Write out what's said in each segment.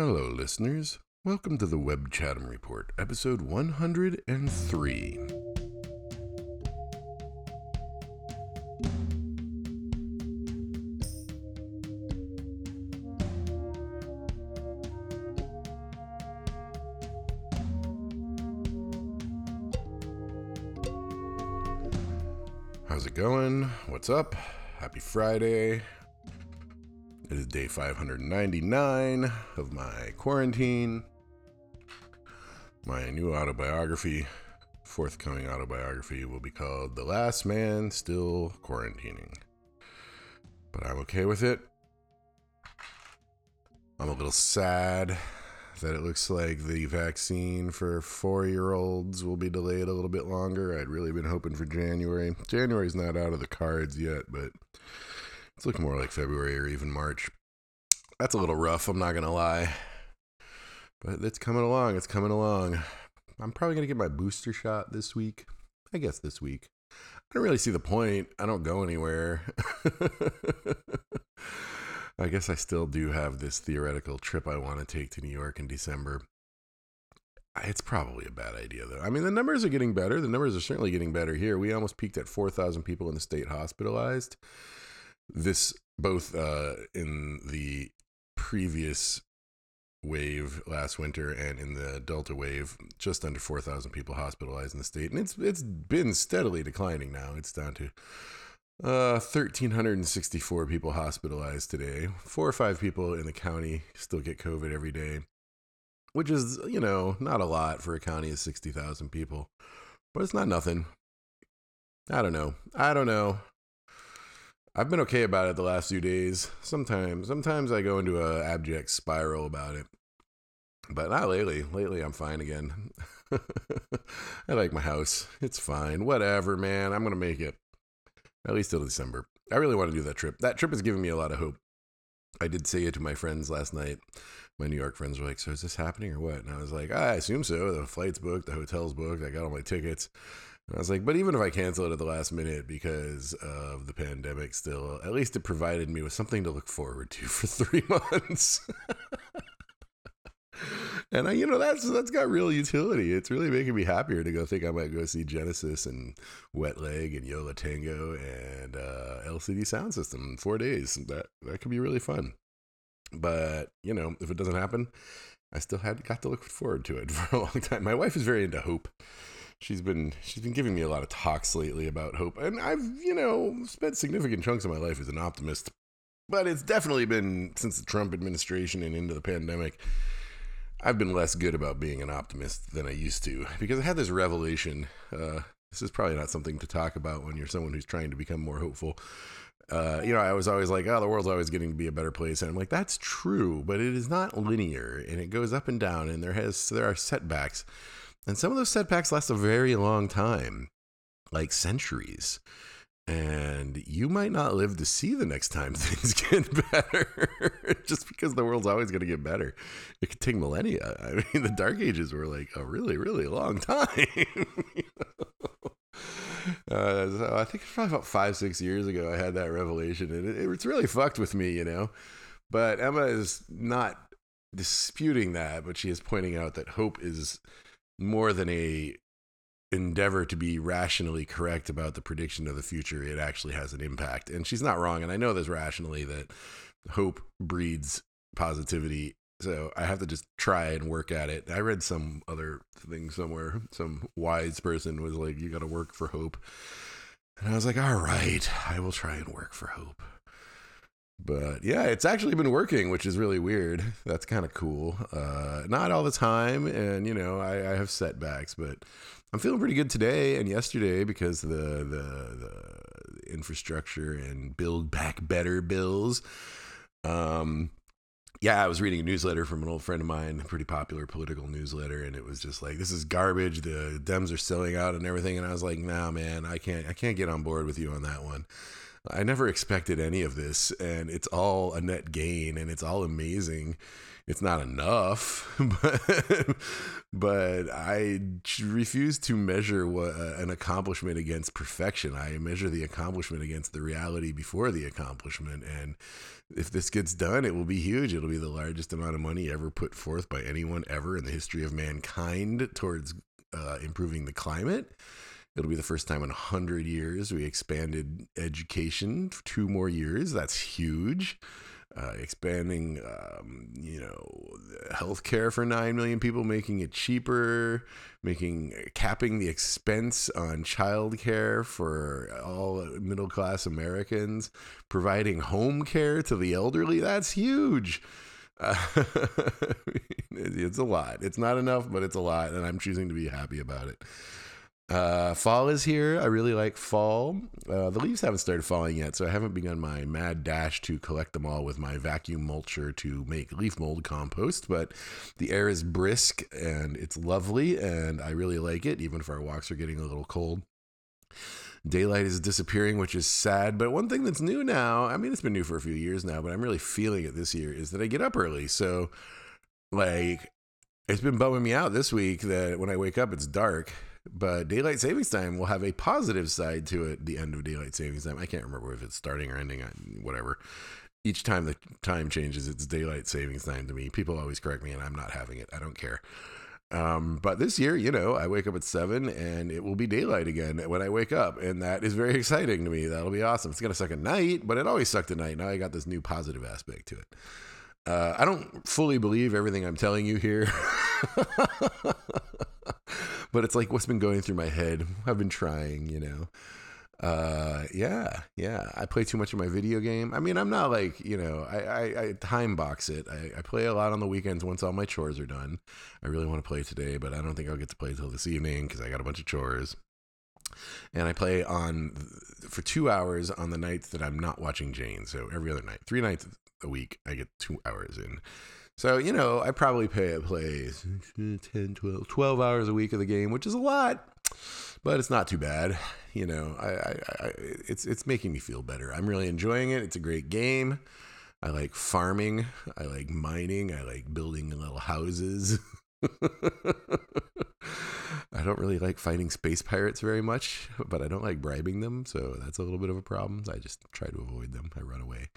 Hello, listeners. Welcome to the Webb Chatham Report, episode 103. How's it going? What's up? Happy Friday. It is day 599 of my quarantine. My new autobiography, forthcoming autobiography, will be called The Last Man Still Quarantining. But I'm okay with it. I'm a little sad that it looks like the vaccine for four year olds will be delayed a little bit longer. I'd really been hoping for January. January's not out of the cards yet, but it's looking more like February or even March. That's a little rough, I'm not going to lie. But it's coming along. It's coming along. I'm probably going to get my booster shot this week. I guess this week. I don't really see the point. I don't go anywhere. I guess I still do have this theoretical trip I want to take to New York in December. It's probably a bad idea, though. I mean, the numbers are getting better. The numbers are certainly getting better here. We almost peaked at 4,000 people in the state hospitalized. This, both uh, in the previous wave last winter and in the Delta wave, just under 4,000 people hospitalized in the state. And it's it's been steadily declining now. It's down to uh, 1,364 people hospitalized today. Four or five people in the county still get COVID every day, which is, you know, not a lot for a county of 60,000 people, but it's not nothing. I don't know. I don't know. I've been okay about it the last few days. Sometimes, sometimes I go into a abject spiral about it, but not lately. Lately, I'm fine again. I like my house. It's fine. Whatever, man. I'm gonna make it at least till December. I really want to do that trip. That trip is giving me a lot of hope. I did say it to my friends last night. My New York friends were like, "So is this happening or what?" And I was like, "I assume so. The flight's booked, the hotel's booked. I got all my tickets." I was like, "But even if I cancel it at the last minute because of the pandemic, still, at least it provided me with something to look forward to for three months." and I, you know, that's that's got real utility. It's really making me happier to go think I might go see Genesis and Wet Leg and Yo La Tengo and uh, LCD Sound System in four days. That that could be really fun. But you know, if it doesn't happen, I still had got to look forward to it for a long time. My wife is very into hope. She's been she's been giving me a lot of talks lately about hope, and I've you know spent significant chunks of my life as an optimist. But it's definitely been since the Trump administration and into the pandemic I've been less good about being an optimist than I used to because I had this revelation. Uh, this is probably not something to talk about when you're someone who's trying to become more hopeful. Uh, you know, I was always like, oh, the world's always getting to be a better place. And I'm like, that's true, but it is not linear and it goes up and down and there has, there are setbacks. And some of those setbacks last a very long time, like centuries. And you might not live to see the next time things get better just because the world's always going to get better. It could take millennia. I mean the dark ages were like a really really long time. Uh, so i think it's probably about five six years ago i had that revelation and it, it's really fucked with me you know? But emma is not disputing that but she is pointing out that hope is more than a endeavor to be rationally correct about the prediction of the future, it actually has an impact. And she's not wrong. And I know this rationally that hope breeds positivity. So I have to just try and work at it. I read some other thing somewhere. Some wise person was like, you got to work for hope. And I was like, all right, I will try and work for hope. But yeah, it's actually been working, which is really weird. That's kind of cool. Uh, not all the time. And, you know, I, I have setbacks, but I'm feeling pretty good today and yesterday because the the, the infrastructure and build back better bills. Um, yeah, I was reading a newsletter from an old friend of mine, a pretty popular political newsletter, and it was just like, "This is garbage. The Dems are selling out and everything." And I was like, "Nah, man, I can't, I can't get on board with you on that one." I never expected any of this, and it's all a net gain, and it's all amazing. It's not enough, but but I refuse to measure what, uh, an accomplishment against perfection. I measure the accomplishment against the reality before the accomplishment, and if this gets done, it will be huge. It'll be the largest amount of money ever put forth by anyone ever in the history of mankind towards uh, improving the climate. It'll be the first time in 100 years we expanded education for two more years. That's huge. Uh, expanding, um, you know, healthcare for 9 million people, making it cheaper, making capping the expense on childcare for all middle class Americans, providing home care to the elderly. That's huge. Uh, it's a lot. It's not enough, but it's a lot, and I'm choosing to be happy about it. Uh, fall is here. I really like fall. Uh, the leaves haven't started falling yet, so I haven't begun my mad dash to collect them all with my vacuum mulcher to make leaf mold compost. But the air is brisk and it's lovely, and I really like it, even if our walks are getting a little cold. Daylight is disappearing, which is sad. But one thing that's new now, I mean, it's been new for a few years now, but I'm really feeling it this year, is that I get up early. So, like, it's been bumming me out this week that when I wake up, it's dark but daylight savings time will have a positive side to it. The end of daylight savings time. I can't remember if it's starting or ending. Whatever. Each time the time changes, it's daylight savings time to me. People always correct me, and I'm not having it. I don't care. Um, but this year, you know, I wake up at seven and it will be daylight again when I wake up. And that is very exciting to me. That'll be awesome. It's going to suck at night, but it always sucked at night. Now I got this new positive aspect to it. Uh, I don't fully believe everything I'm telling you here. but it's like what's been going through my head. I've been trying, you know. Uh, yeah, yeah. I play too much of my video game. I mean, I'm not like you know. I I, I time box it. I, I play a lot on the weekends once all my chores are done. I really want to play today, but I don't think I'll get to play till this evening because I got a bunch of chores. And I play on for two hours on the nights that I'm not watching Jane. So every other night, three nights a week, I get two hours in. So, you know, I probably pay play eh, 10, 12, 12 hours a week of the game, which is a lot, but it's not too bad. You know, I, I, I, it's, it's making me feel better. I'm really enjoying it. It's a great game. I like farming. I like mining. I like building little houses. I don't really like fighting space pirates very much, but I don't like bribing them, so that's a little bit of a problem. I just try to avoid them. I run away.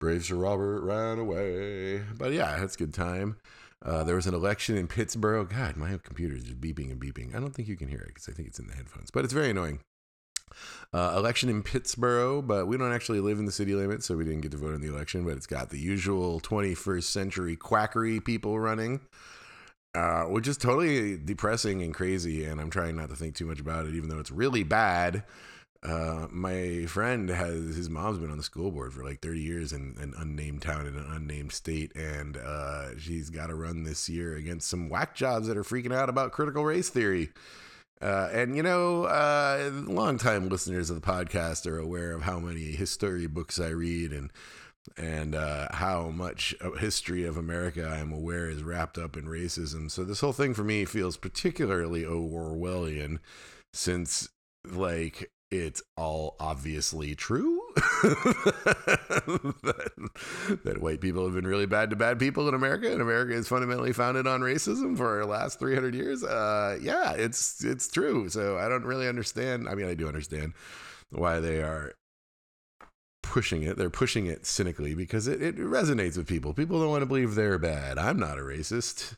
Brave Sir Robert ran away. But yeah, that's good time. Uh, there was an election in Pittsboro. God, my computer is just beeping and beeping. I don't think you can hear it because I think it's in the headphones, but it's very annoying. Uh, election in Pittsboro, but we don't actually live in the city limits, so we didn't get to vote in the election. But it's got the usual 21st century quackery people running, uh, which is totally depressing and crazy. And I'm trying not to think too much about it, even though it's really bad. Uh, my friend has his mom's been on the school board for like 30 years in an unnamed town in an unnamed state, and uh, she's got to run this year against some whack jobs that are freaking out about critical race theory. Uh, and you know, uh, longtime listeners of the podcast are aware of how many history books I read and and uh, how much history of America I'm aware is wrapped up in racism. So this whole thing for me feels particularly Orwellian, since like it's all obviously true that, that, white people have been really bad to bad people in America, and America is fundamentally founded on racism for our last 300 years. Uh, yeah, it's it's true. So I don't really understand. I mean, I do understand why they are pushing it. They're pushing it cynically because it, it resonates with people. People don't want to believe they're bad. I'm not a racist.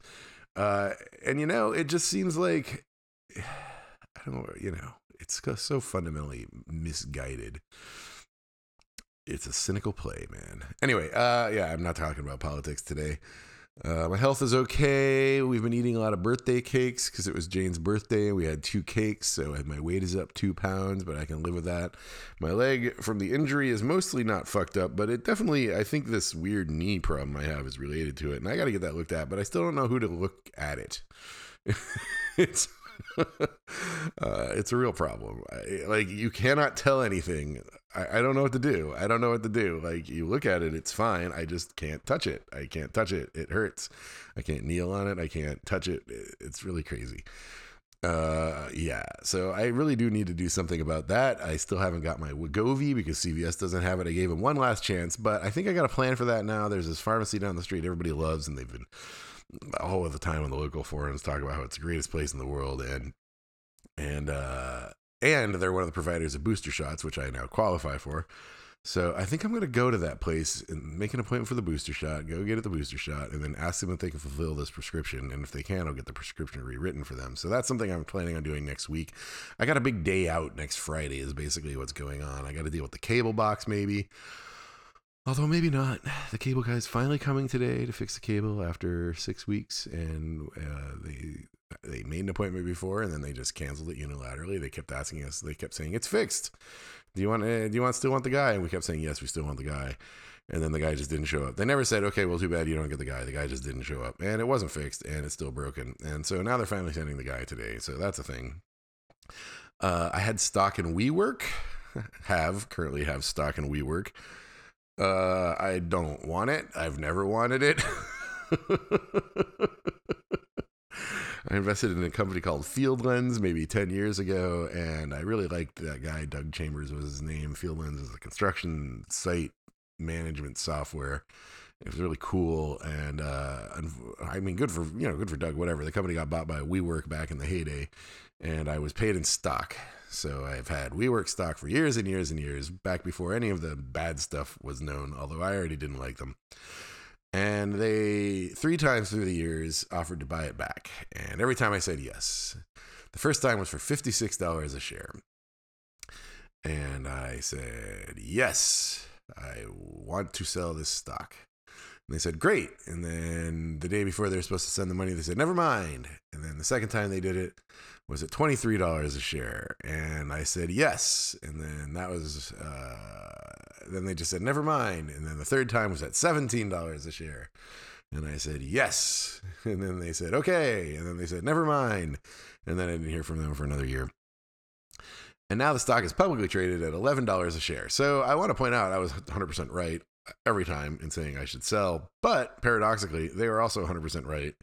Uh, and you know, it just seems like I don't know, you know, it's so fundamentally misguided. It's a cynical play, man. Anyway, uh, yeah, I'm not talking about politics today. Uh, my health is okay. We've been eating a lot of birthday cakes because it was Jane's birthday. We had two cakes, so my weight is up two pounds, but I can live with that. My leg from the injury is mostly not fucked up, but it definitely, I think this weird knee problem I have is related to it, and I got to get that looked at, but I still don't know who to look at it. it's uh, it's a real problem. I, like you cannot tell anything. I, I, don't know what to do. I don't know what to do. Like you look at it, it's fine. I just can't touch it. I can't touch it. It hurts. I can't kneel on it. I can't touch it. It's really crazy. Uh, yeah. So I really do need to do something about that. I still haven't got my Wegovy because CVS doesn't have it. I gave them one last chance, but I think I got a plan for that now. There's this pharmacy down the street everybody loves, and they've been all of the time on the local forums talk about how it's the greatest place in the world, and and uh, and they're one of the providers of booster shots, which I now qualify for. So I think I'm going to go to that place and make an appointment for the booster shot, go get it the booster shot, and then ask them if they can fulfill this prescription. And if they can, I'll get the prescription rewritten for them. So that's something I'm planning on doing next week. I got a big day out next Friday, is basically what's going on. I got to deal with the cable box, maybe. Although maybe not. The cable guy's finally coming today to fix the cable after six weeks, and uh, they they made an appointment before, and then they just canceled it unilaterally. They kept asking us. They kept saying it's fixed do you want uh, do you want still want the guy? And we kept saying yes, we still want the guy. And then the guy just didn't show up. They never said, okay, well, too bad you don't get the guy. The guy just didn't show up, and it wasn't fixed, and it's still broken. And so now they're finally sending the guy today. So that's a thing. Uh, I had stock in WeWork. have currently have stock in WeWork. Uh, I don't want it. I've never wanted it. I invested in a company called Field Lens maybe 10 years ago, and I really liked that guy. Doug Chambers was his name. Field Lens is a construction site management software. It was really cool, and uh, I mean, good for you know, good for Doug. Whatever. The company got bought by WeWork back in the heyday, and I was paid in stock. So I've had WeWork stock for years and years and years, back before any of the bad stuff was known. Although I already didn't like them. And they, three times through the years, offered to buy it back. And every time I said yes. The first time was for $56 a share. And I said, yes, I want to sell this stock. And they said, great. And then the day before they were supposed to send the money, they said, never mind. And then the second time they did it was at $23 a share. And I said, yes. And then that was, uh, then they just said, never mind. And then the third time was at $17 a share. And I said, yes. And then they said, okay. And then they said, never mind. And then I didn't hear from them for another year. And now the stock is publicly traded at $11 a share. So I want to point out I was 100% right every time in saying I should sell. But paradoxically, they were also 100% right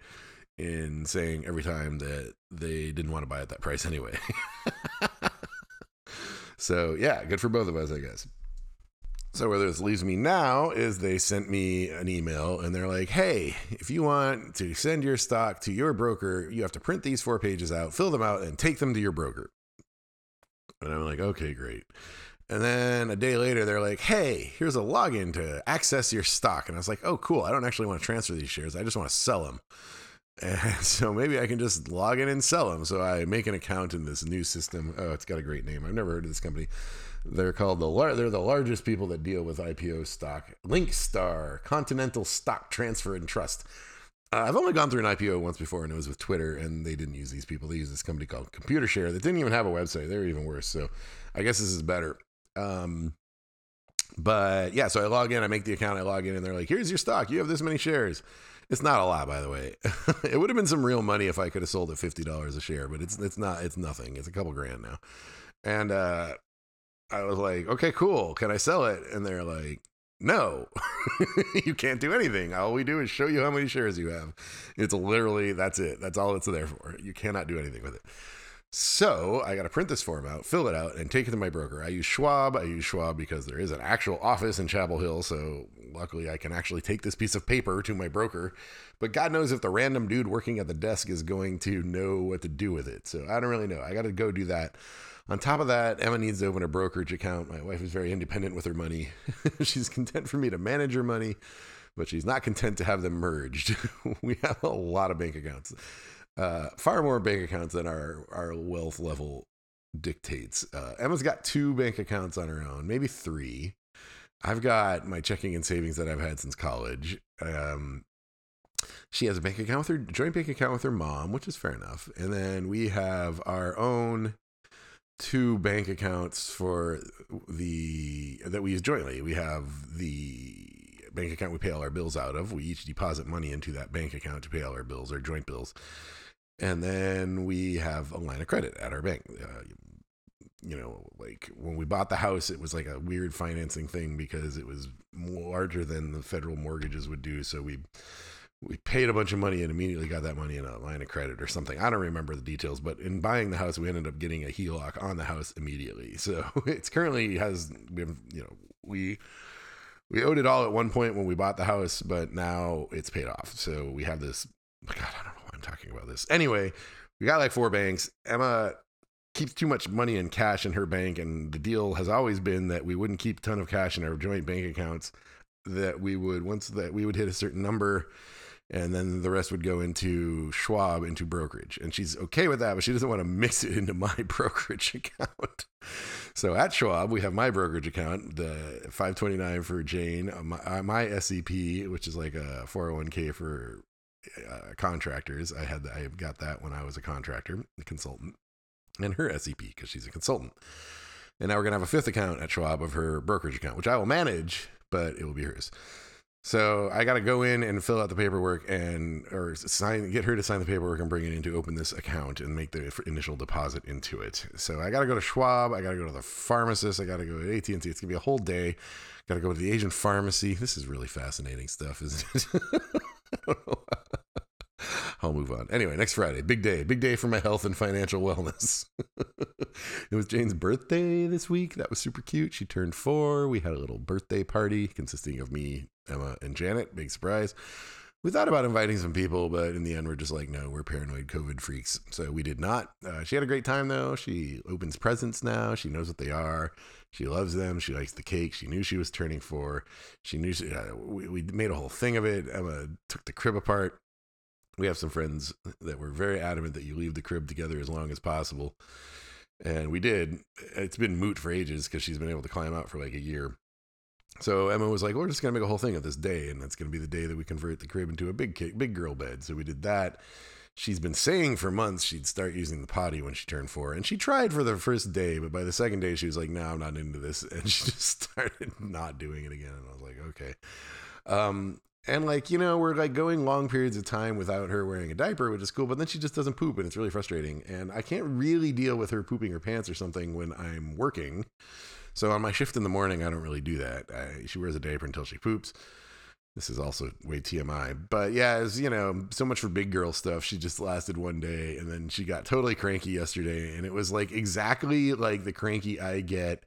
in saying every time that they didn't want to buy at that price anyway. so yeah, good for both of us, I guess. So where this leaves me now is they sent me an email and they're like, "Hey, if you want to send your stock to your broker, you have to print these four pages out, fill them out, and take them to your broker." And I'm like, "Okay, great." And then a day later, they're like, "Hey, here's a login to access your stock." And I was like, "Oh, cool! I don't actually want to transfer these shares. I just want to sell them." And so maybe I can just log in and sell them. So I make an account in this new system. Oh, it's got a great name. I've never heard of this company. They're called the lar- they're the largest people that deal with IPO stock. Linkstar, Continental Stock Transfer and Trust. Uh, I've only gone through an IPO once before, and it was with Twitter, and they didn't use these people. They used this company called Computershare that didn't even have a website. They were even worse. So I guess this is better. Um, but yeah, so I log in, I make the account, I log in, and they're like, "Here's your stock. You have this many shares." It's not a lot, by the way. it would have been some real money if I could have sold at fifty dollars a share, but it's it's not. It's nothing. It's a couple grand now, and uh, I was like, okay, cool. Can I sell it? And they're like, no, you can't do anything. All we do is show you how many shares you have. It's literally that's it. That's all it's there for. You cannot do anything with it. So I got to print this form out, fill it out, and take it to my broker. I use Schwab. I use Schwab because there is an actual office in Chapel Hill. So luckily, I can actually take this piece of paper to my broker. But God knows if the random dude working at the desk is going to know what to do with it. So I don't really know. I got to go do that. On top of that, Emma needs to open a brokerage account. My wife is very independent with her money. she's content for me to manage her money, but she's not content to have them merged. we have a lot of bank accounts, uh, far more bank accounts than our, our wealth level dictates. Uh, Emma's got two bank accounts on her own, maybe three. I've got my checking and savings that I've had since college. Um, she has a bank account with her joint bank account with her mom, which is fair enough. And then we have our own two bank accounts for the that we use jointly. We have the bank account we pay all our bills out of. We each deposit money into that bank account to pay all our bills, our joint bills. And then we have a line of credit at our bank. Uh, you know, like when we bought the house, it was like a weird financing thing because it was larger than the federal mortgages would do. So we we paid a bunch of money and immediately got that money in a line of credit or something. I don't remember the details, but in buying the house, we ended up getting a HELOC on the house immediately. So it's currently has we have, you know we we owed it all at one point when we bought the house, but now it's paid off. So we have this. God, I don't I'm talking about this. Anyway, we got like four banks. Emma keeps too much money in cash in her bank, and the deal has always been that we wouldn't keep a ton of cash in our joint bank accounts. That we would once that we would hit a certain number and then the rest would go into Schwab into brokerage. And she's okay with that, but she doesn't want to mix it into my brokerage account. So at Schwab, we have my brokerage account, the 529 for Jane, uh, my, uh, my SEP, which is like a 401k for uh, contractors. I had I got that when I was a contractor, a consultant, and her SEP because she's a consultant. And now we're gonna have a fifth account at Schwab of her brokerage account, which I will manage, but it will be hers. So I got to go in and fill out the paperwork and or sign get her to sign the paperwork and bring it in to open this account and make the initial deposit into it. So I got to go to Schwab, I got to go to the pharmacist, I got to go to AT&T. It's going to be a whole day. Got to go to the Asian pharmacy. This is really fascinating stuff, isn't it? I'll move on. Anyway, next Friday, big day, big day for my health and financial wellness. it was Jane's birthday this week. That was super cute. She turned four. We had a little birthday party consisting of me, Emma, and Janet. Big surprise. We thought about inviting some people, but in the end, we're just like, no, we're paranoid COVID freaks. So we did not. Uh, she had a great time, though. She opens presents now. She knows what they are. She loves them. She likes the cake. She knew she was turning four. She knew she, uh, we, we made a whole thing of it. Emma took the crib apart we have some friends that were very adamant that you leave the crib together as long as possible. And we did. It's been moot for ages because she's been able to climb out for like a year. So Emma was like, "We're just gonna make a whole thing of this day, and that's gonna be the day that we convert the crib into a big big girl bed." So we did that. She's been saying for months she'd start using the potty when she turned four, and she tried for the first day, but by the second day she was like, "No, I'm not into this," and she just started not doing it again. And I was like, "Okay." Um, and like, you know, we're like going long periods of time without her wearing a diaper, which is cool, but then she just doesn't poop and it's really frustrating. And I can't really deal with her pooping her pants or something when I'm working. So on my shift in the morning, I don't really do that. I, she wears a diaper until she poops. This is also way TMI. But yeah, as you know, so much for big girl stuff. She just lasted one day and then she got totally cranky yesterday. And it was like exactly like the cranky I get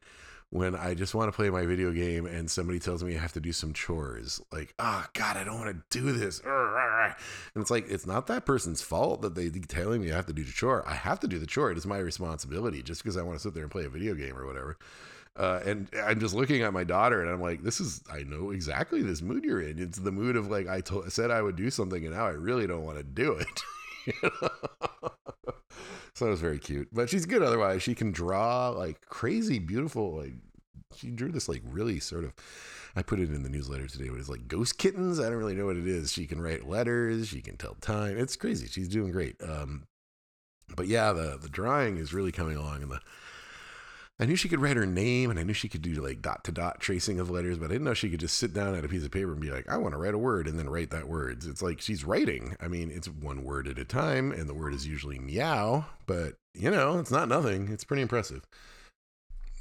when I just want to play my video game and somebody tells me I have to do some chores. Like, oh God, I don't want to do this. And it's like, it's not that person's fault that they telling me I have to do the chore. I have to do the chore. It is my responsibility just because I want to sit there and play a video game or whatever. Uh, and I'm just looking at my daughter and I'm like, this is, I know exactly this mood you're in. It's the mood of like, I told, said I would do something and now I really don't want to do it. So it was very cute. But she's good otherwise. She can draw like crazy beautiful like she drew this like really sort of I put it in the newsletter today, but it's like ghost kittens. I don't really know what it is. She can write letters, she can tell time. It's crazy. She's doing great. Um but yeah, the the drawing is really coming along and the I knew she could write her name and I knew she could do like dot to dot tracing of letters, but I didn't know she could just sit down at a piece of paper and be like, I want to write a word and then write that word. It's like she's writing. I mean, it's one word at a time and the word is usually meow, but you know, it's not nothing. It's pretty impressive.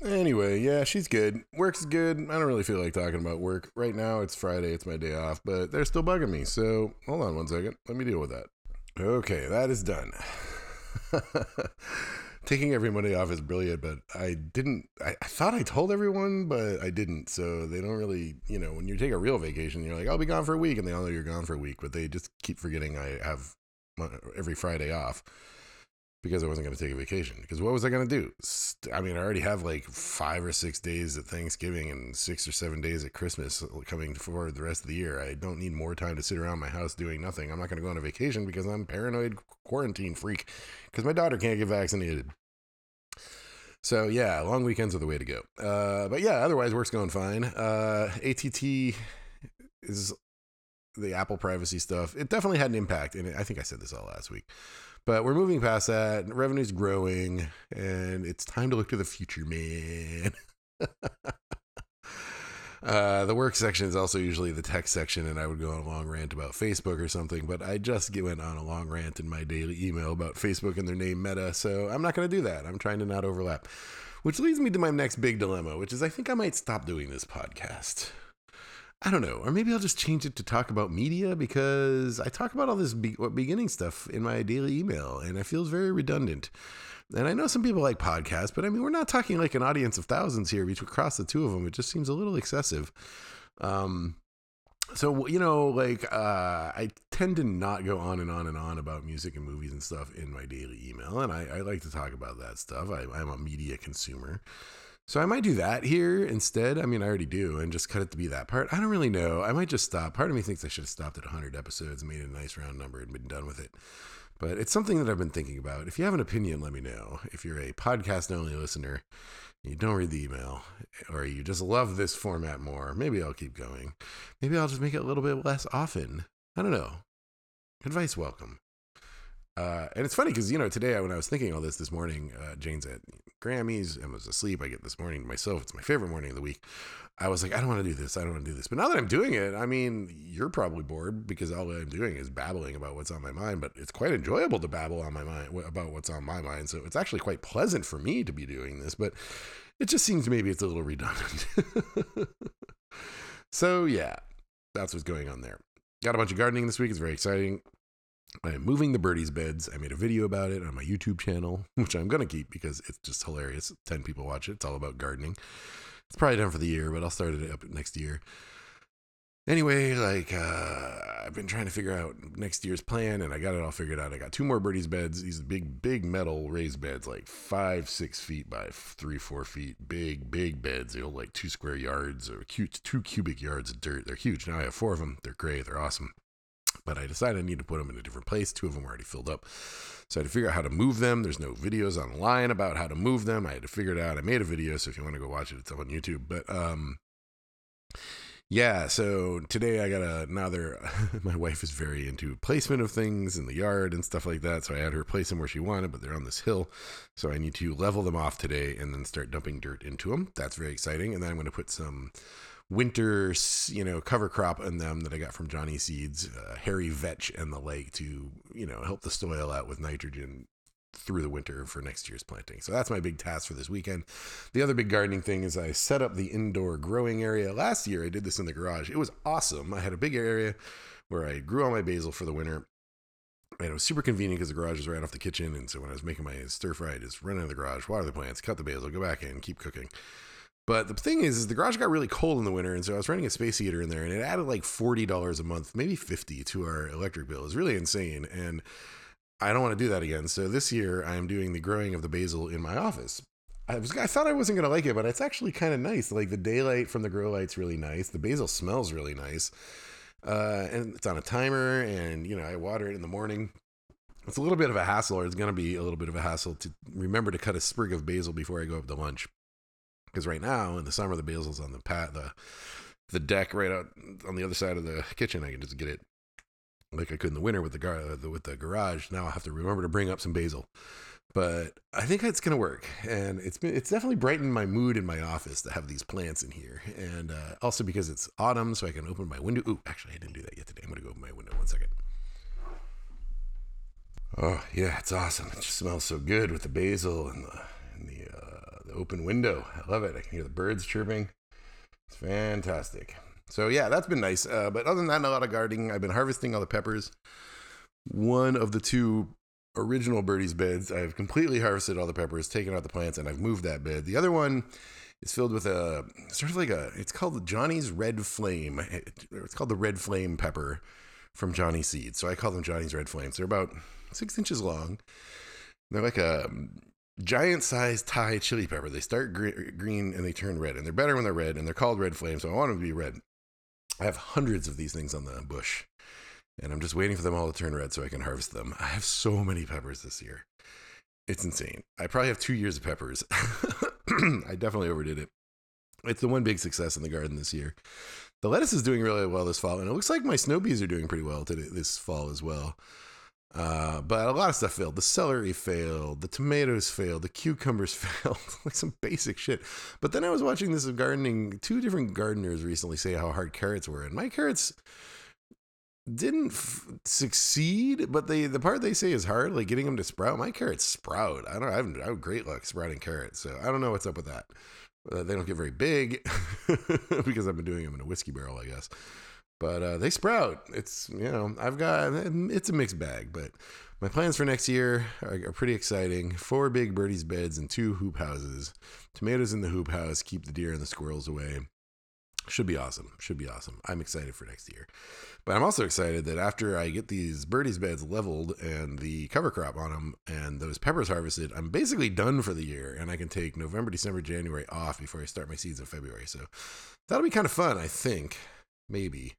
Anyway, yeah, she's good. Work's good. I don't really feel like talking about work. Right now, it's Friday. It's my day off, but they're still bugging me. So hold on one second. Let me deal with that. Okay, that is done. taking every Monday off is brilliant, but I didn't. I, I, thought I told everyone, but I didn't. So they don't really, you know, when you take a real vacation, you're like, I'll be gone for a week, and they all know you're gone for a week, but they just keep forgetting I have every Friday off because I wasn't going to take a vacation. Because what was I going to do? I mean, I already have like five or six days at Thanksgiving and six or seven days at Christmas uh, coming forward the rest of the year. I don't need more time to sit around my house doing nothing. I'm not going to go on a vacation because I'm paranoid quarantine freak because my daughter can't get vaccinated. So yeah, long weekends are the way to go. Uh, but yeah, otherwise work's going fine. Uh, ATT is the Apple privacy stuff. It definitely had an impact, and I think I said this all last week. But we're moving past that. Revenue's growing, and it's time to look to the future, man. uh, the work section is also usually the tech section, and I would go on a long rant about Facebook or something. But I just went on a long rant in my daily email about Facebook and their name Meta, so I'm not going to do that. I'm trying to not overlap. Which leads me to my next big dilemma, which is I think I might stop doing this podcast. I don't know, or maybe I'll just change it to talk about media because I talk about all this be- beginning stuff in my daily email, and it feels very redundant. And I know some people like podcasts, but I mean, we're not talking like an audience of thousands here between across the two of them. It just seems a little excessive. Um, so you know like uh, i tend to not go on and on and on about music and movies and stuff in my daily email and i, I like to talk about that stuff. I, i'm a media consumer. So i might do that here instead. I mean i already do and just cut it to be that part. I don't really know. I might just stop. Part of me thinks i should have stopped at 100 episodes made a nice round number and been done with it but it's something that i've been thinking about if you have an opinion let me know if you're a podcast only listener you don't read the email or you just love this format more, maybe I'll keep going. Maybe I'll just make it a little bit less often. I don't know. Advice welcome. Uh, and it's funny because, you know, today when I was thinking all this this morning, uh, Jane's at Grammys, and was asleep. I get this morning to myself. It's my favorite morning of the week. I was like, I don't want to do this. I don't want to do this. But now that I'm doing it, I mean, you're probably bored because all I'm doing is babbling about what's on my mind. But it's quite enjoyable to babble on my mind about what's on my mind. So it's actually quite pleasant for me to be doing this. But it just seems maybe it's a little redundant. so yeah, that's what's going on there. Got a bunch of gardening this week. It's very exciting. I am moving the birdies' beds. I made a video about it on my YouTube channel, which I'm going to keep because it's just hilarious. 10 people watch it. It's all about gardening. It's probably done for the year, but I'll start it up next year. Anyway, like, uh, I've been trying to figure out next year's plan and I got it all figured out. I got two more birdies' beds, these big, big metal raised beds, like five, six feet by three, four feet. Big, big beds. They hold like two square yards or two cubic yards of dirt. They're huge. Now I have four of them. They're great. They're awesome but I decided I need to put them in a different place. Two of them were already filled up. So I had to figure out how to move them. There's no videos online about how to move them. I had to figure it out. I made a video, so if you want to go watch it, it's up on YouTube. But um yeah, so today I got a now they're my wife is very into placement of things in the yard and stuff like that. So I had her place them where she wanted, but they're on this hill. So I need to level them off today and then start dumping dirt into them. That's very exciting. And then I'm going to put some winter, you know, cover crop in them that I got from Johnny Seeds, uh, hairy vetch and the like to, you know, help the soil out with nitrogen through the winter for next year's planting. So that's my big task for this weekend. The other big gardening thing is I set up the indoor growing area. Last year I did this in the garage. It was awesome. I had a big area where I grew all my basil for the winter. And it was super convenient because the garage is right off the kitchen. And so when I was making my stir fry, I just run into the garage, water the plants, cut the basil, go back in, keep cooking. But the thing is, is the garage got really cold in the winter, and so I was running a space heater in there, and it added like forty dollars a month, maybe fifty, to our electric bill. It's really insane, and I don't want to do that again. So this year, I am doing the growing of the basil in my office. I was, I thought I wasn't gonna like it, but it's actually kind of nice. Like the daylight from the grow light's really nice. The basil smells really nice, uh, and it's on a timer, and you know I water it in the morning. It's a little bit of a hassle, or it's gonna be a little bit of a hassle to remember to cut a sprig of basil before I go up to lunch because right now in the summer the basil's on the pat the the deck right out on the other side of the kitchen. I can just get it like I could in the winter with the, gar- the with the garage. Now I have to remember to bring up some basil, but I think it's gonna work, and it's been it's definitely brightened my mood in my office to have these plants in here, and uh, also because it's autumn, so I can open my window. Ooh, actually, I didn't do that yet today. I'm gonna go open my window one second. Oh yeah, it's awesome. It just smells so good with the basil and the the open window. I love it. I can hear the birds chirping. It's fantastic. So yeah, that's been nice. Uh, but other than that, a lot of gardening. I've been harvesting all the peppers. One of the two original birdies beds, I've completely harvested all the peppers, taken out the plants, and I've moved that bed. The other one is filled with a sort of like a. It's called Johnny's Red Flame. It's called the Red Flame pepper from Johnny Seeds. So I call them Johnny's Red Flames. They're about six inches long. They're like a giant sized Thai chili pepper. They start gre- green and they turn red, and they're better when they're red, and they're called red flame. So I want them to be red. I have hundreds of these things on the bush, and I'm just waiting for them all to turn red so I can harvest them. I have so many peppers this year. It's insane. I probably have two years of peppers. I definitely overdid it. It's the one big success in the garden this year. The lettuce is doing really well this fall, and it looks like my snow peas are doing pretty well today, this fall as well. Uh, but a lot of stuff failed. The celery failed. The tomatoes failed. The cucumbers failed. like some basic shit. But then I was watching this gardening. Two different gardeners recently say how hard carrots were, and my carrots didn't f- succeed. But they the part they say is hard, like getting them to sprout. My carrots sprout. I don't. I have, I have great luck sprouting carrots. So I don't know what's up with that. Uh, they don't get very big because I've been doing them in a whiskey barrel, I guess. But uh, they sprout. It's you know I've got it's a mixed bag, but my plans for next year are, are pretty exciting. Four big birdies beds and two hoop houses. Tomatoes in the hoop house keep the deer and the squirrels away. Should be awesome. Should be awesome. I'm excited for next year. But I'm also excited that after I get these birdies beds leveled and the cover crop on them and those peppers harvested, I'm basically done for the year and I can take November, December, January off before I start my seeds in February. So that'll be kind of fun, I think. Maybe.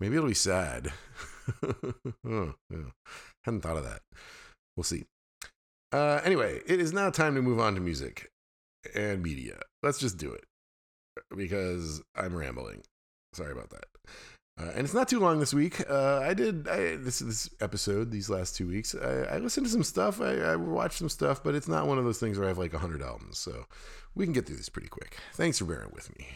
Maybe it'll be sad. oh, yeah. Hadn't thought of that. We'll see. Uh, anyway, it is now time to move on to music and media. Let's just do it because I'm rambling. Sorry about that. Uh, and it's not too long this week. Uh, I did I, this this episode these last two weeks. I, I listened to some stuff. I, I, watched some stuff, but it's not one of those things where I have like hundred albums. So we can get through this pretty quick. Thanks for bearing with me.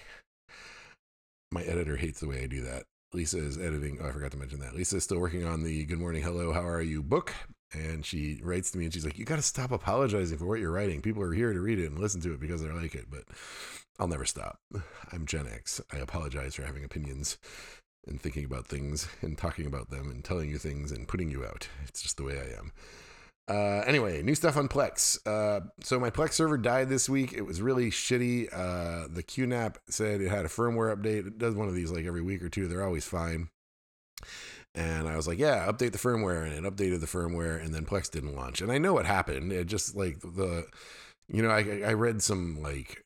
My editor hates the way I do that. Lisa is editing. Oh, I forgot to mention that. Lisa is still working on the Good Morning Hello, How Are You book. And she writes to me and she's like, You got to stop apologizing for what you're writing. People are here to read it and listen to it because they like it. But I'll never stop. I'm Gen X. I apologize for having opinions and thinking about things and talking about them and telling you things and putting you out. It's just the way I am. Uh, anyway, new stuff on Plex. Uh, so my Plex server died this week. It was really shitty. Uh, the QNAP said it had a firmware update. It does one of these like every week or two. They're always fine. And I was like, yeah, update the firmware. And it updated the firmware. And then Plex didn't launch. And I know what happened. It just like the, you know, I, I read some like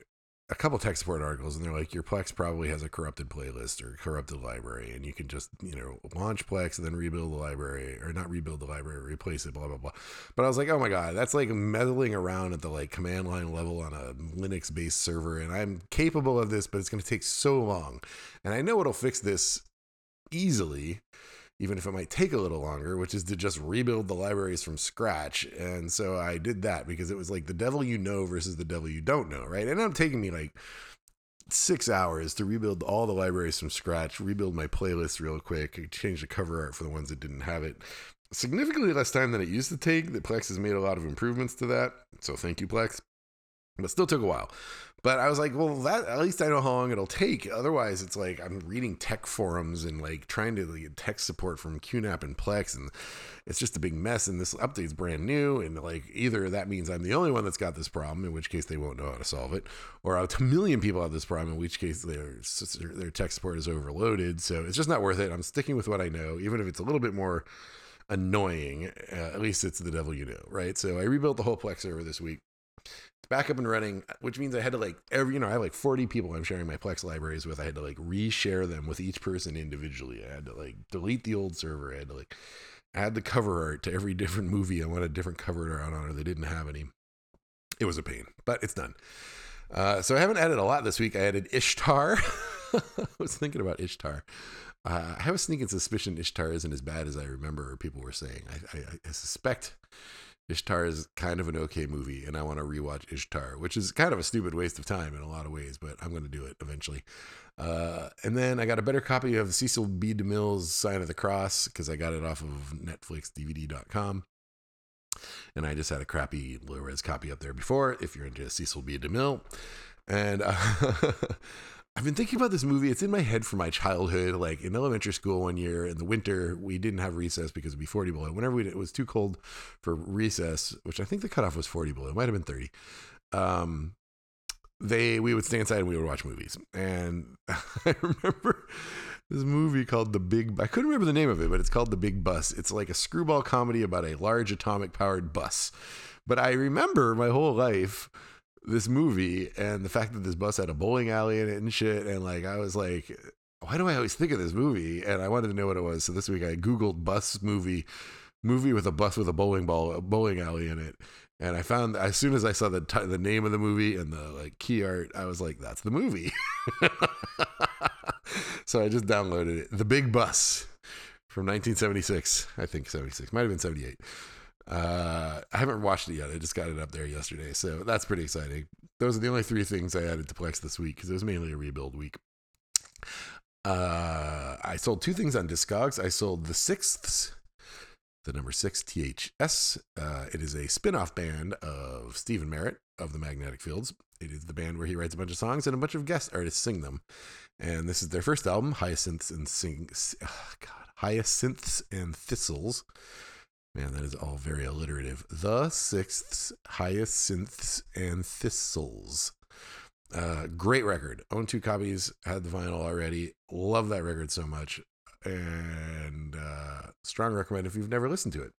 a couple tech support articles and they're like your plex probably has a corrupted playlist or corrupted library and you can just you know launch plex and then rebuild the library or not rebuild the library replace it blah blah blah. But i was like oh my god that's like meddling around at the like command line level on a linux based server and i'm capable of this but it's going to take so long and i know it'll fix this easily even if it might take a little longer, which is to just rebuild the libraries from scratch. And so I did that because it was like the devil you know versus the devil you don't know, right? And it taking me like six hours to rebuild all the libraries from scratch, rebuild my playlist real quick, change the cover art for the ones that didn't have it. Significantly less time than it used to take. The Plex has made a lot of improvements to that. So thank you, Plex. But still took a while. But I was like, well, that at least I know how long it'll take. Otherwise, it's like I'm reading tech forums and like trying to get tech support from QNAP and Plex, and it's just a big mess. And this update's brand new, and like either that means I'm the only one that's got this problem, in which case they won't know how to solve it, or a million people have this problem, in which case their their tech support is overloaded. So it's just not worth it. I'm sticking with what I know, even if it's a little bit more annoying. Uh, at least it's the devil you know, right? So I rebuilt the whole Plex server this week back up and running, which means I had to like every, you know, I have like 40 people I'm sharing my Plex libraries with. I had to like reshare them with each person individually. I had to like delete the old server. I had to like add the cover art to every different movie. I wanted a different cover art on it. They didn't have any. It was a pain, but it's done. Uh, so I haven't added a lot this week. I added Ishtar. I was thinking about Ishtar. Uh, I have a sneaking suspicion Ishtar isn't as bad as I remember people were saying. I, I, I suspect Ishtar is kind of an okay movie, and I want to rewatch Ishtar, which is kind of a stupid waste of time in a lot of ways, but I'm going to do it eventually. Uh, and then I got a better copy of Cecil B. DeMille's Sign of the Cross because I got it off of NetflixDVD.com. And I just had a crappy low res copy up there before, if you're into Cecil B. DeMille. And uh, I've been thinking about this movie. It's in my head from my childhood. Like in elementary school one year in the winter, we didn't have recess because it'd be 40 below. Whenever we, it was too cold for recess, which I think the cutoff was 40 below. It might have been 30. Um, they we would stay inside and we would watch movies. And I remember this movie called The Big I couldn't remember the name of it, but it's called The Big Bus. It's like a screwball comedy about a large atomic powered bus. But I remember my whole life this movie and the fact that this bus had a bowling alley in it and shit. And like, I was like, why do I always think of this movie? And I wanted to know what it was. So this week I Googled bus movie, movie with a bus with a bowling ball, a bowling alley in it. And I found as soon as I saw the t- the name of the movie and the like key art, I was like, that's the movie. so I just downloaded it. The Big Bus from 1976, I think 76, might have been 78. Uh, I haven't watched it yet. I just got it up there yesterday, so that's pretty exciting. Those are the only three things I added to Plex this week because it was mainly a rebuild week. Uh, I sold two things on Discogs. I sold the 6ths, the number six THS. Uh, it is a spin off band of Stephen Merritt of the Magnetic Fields. It is the band where he writes a bunch of songs and a bunch of guest artists sing them. And this is their first album, Hyacinths and Sing. Oh God, Hyacinths and Thistles. Man, that is all very alliterative. The 6ths, Hyacinths and Thistles. Uh, great record. Own two copies. Had the vinyl already. Love that record so much. And uh, strong recommend if you've never listened to it.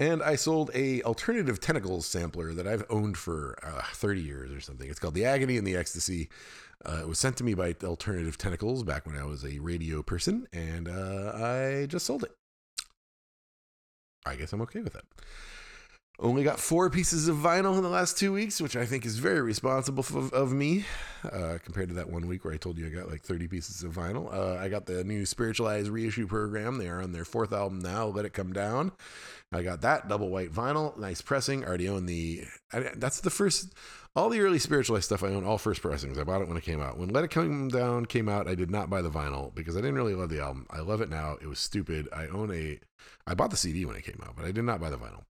And I sold a alternative tentacles sampler that I've owned for uh, 30 years or something. It's called The Agony and the Ecstasy. Uh, it was sent to me by Alternative Tentacles back when I was a radio person, and uh, I just sold it. I guess I'm okay with that. Only got four pieces of vinyl in the last two weeks, which I think is very responsible of, me uh, compared to that one week where I told you I got like 30 pieces of vinyl. Uh, I got the new Spiritualized reissue program. They are on their fourth album now, Let It Come Down. I got that double white vinyl, nice pressing. Already own the. I, that's the first. All the early spiritualized stuff I own, all first pressings. I bought it when it came out. When Let It Come Down came out, I did not buy the vinyl because I didn't really love the album. I love it now. It was stupid. I own a. I bought the CD when it came out, but I did not buy the vinyl.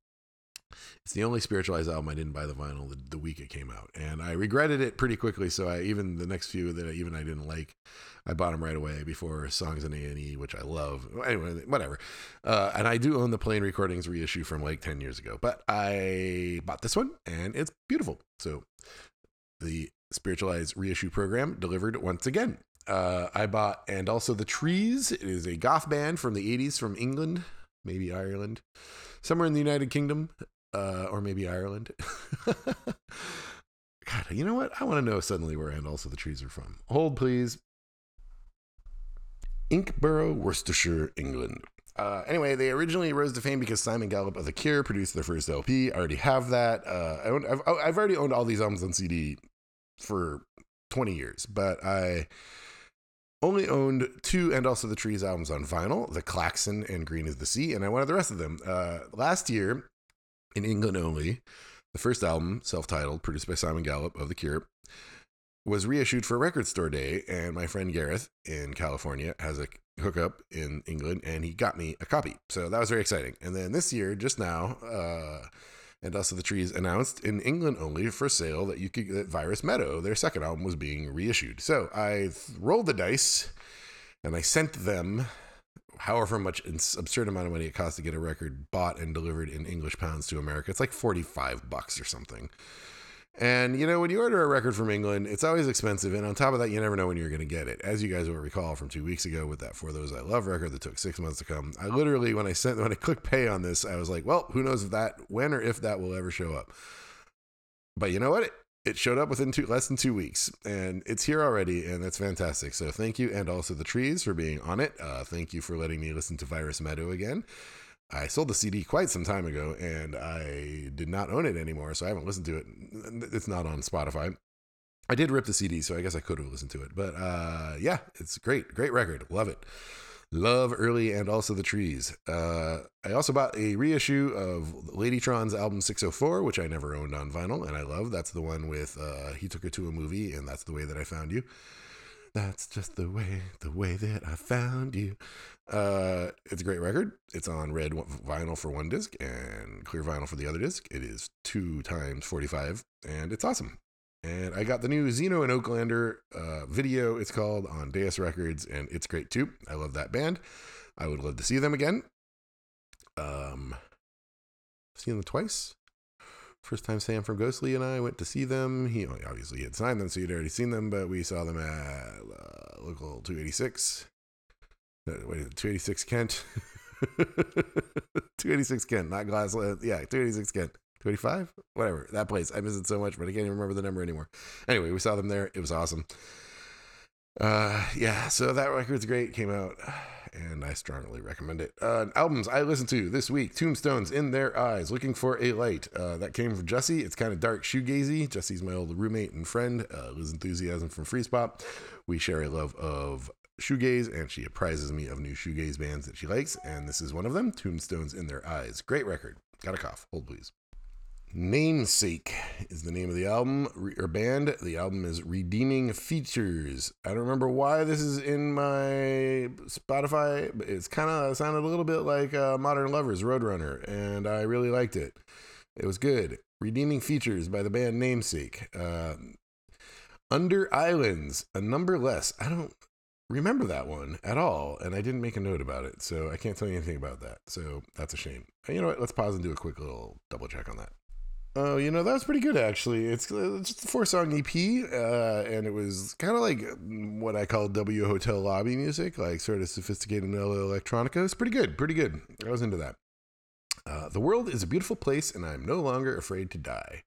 It's the only spiritualized album I didn't buy the vinyl the, the, week it came out, and I regretted it pretty quickly. So I even the next few that I, even I didn't like, I bought them right away before Songs in A and E, which I love. Anyway, whatever. Uh, and I do own the Plain Recordings reissue from like ten years ago, but I bought this one, and it's beautiful. So the spiritualized reissue program delivered once again. Uh, I bought and also the Trees. It is a goth band from the '80s from England, maybe Ireland somewhere in the United Kingdom uh, or maybe Ireland. God, you know what? I want to know suddenly where and also the trees are from. Hold, please. Inkberrow, Worcestershire, England. Uh, anyway, they originally rose to fame because Simon Gallup of The Cure produced their first LP. I already have that. Uh, I I've, I've already owned all these albums on CD for 20 years, but I only owned two and also the Trees albums on vinyl, The Klaxon and Green is the Sea, and I wanted the rest of them. Uh, last year, in England only. The first album, self titled, produced by Simon Gallup of The Cure, was reissued for Record Store Day. And my friend Gareth in California has a hookup in England and he got me a copy. So that was very exciting. And then this year, just now, uh, and also the trees announced in England only for sale that you could get Virus Meadow. Their second album was being reissued. So I rolled the dice and I sent them however much absurd amount of money it costs to get a record bought and delivered in English pounds to America. It's like 45 bucks or something. And you know, when you order a record from England, it's always expensive. And on top of that, you never know when you're going to get it. As you guys will recall from two weeks ago with that For Those I Love record that took six months to come. I literally, when I sent, when I clicked pay on this, I was like, well, who knows if that, when or if that will ever show up. But you know what? It showed up within two, less than two weeks and it's here already and that's fantastic. So thank you and also the trees for being on it. Uh, thank you for letting me listen to virus meadow again. I sold the cd quite some time ago and i did not own it anymore so i haven't listened to it. It's not on spotify. I did rip the cd so i guess i could have listened to it but uh, yeah it's great great record. Love it Love Early and also the Trees. Uh, I also bought a reissue of Ladytron's album 604, which I never owned on vinyl, and I love. That's the one with uh, He Took Her to a Movie, and That's the Way That I Found You. That's just the way, the way that I found you. Uh, it's a great record. It's on red vinyl for one disc and clear vinyl for the other disc. It is two times 45, and it's awesome. And I got the new Xeno and Oaklander uh, video, it's called, on Dais Records, and it's great too. I love that band. I would love to see them again. Um, seen them twice. First time Sam from Ghostly and I went to see them. He obviously had signed them, so he'd already seen them, but we saw them at uh, local 286. Uh, wait, 286 Kent. 286 Kent, not Glassland. Yeah, 286 Kent. 25 whatever. That place. I miss it so much but i can't even remember the number anymore. Anyway we saw them there. It was awesome. Uh yeah so that record's great. Came out and i strongly recommend it. Uh albums i listened to this week. Tombstones in their eyes looking for a light. Uh that came from jesse it's kind of dark shoegazy. Jesse's my old roommate and friend uh liz enthusiasm from Freezepop. We share a love of shoegaze and she apprises me of new shoegaze bands that she likes and this is one of them. Tombstones in their eyes. Great record. Got a cough. Hold please Namesake is the name of the album or band. The album is Redeeming Features. I don't remember why this is in my Spotify, it's kind of sounded a little bit like uh, Modern Lovers Roadrunner, and I really liked it. It was good. Redeeming features by the band Namesake. Uh, Under Islands, a number less. I don't remember that one at all, and I didn't make a note about it, so I can't tell you anything about that. So that's a shame. You know what? Let's pause and do a quick little double check on that. Oh, you know that was pretty good actually. It's, uh, just a four song EP, uh, and it was kind of like what I call W Hotel lobby music, like sort of sophisticated electronica. It's pretty good, pretty good. I was into that. Uh, the world is a beautiful place, and I'm no longer afraid to die.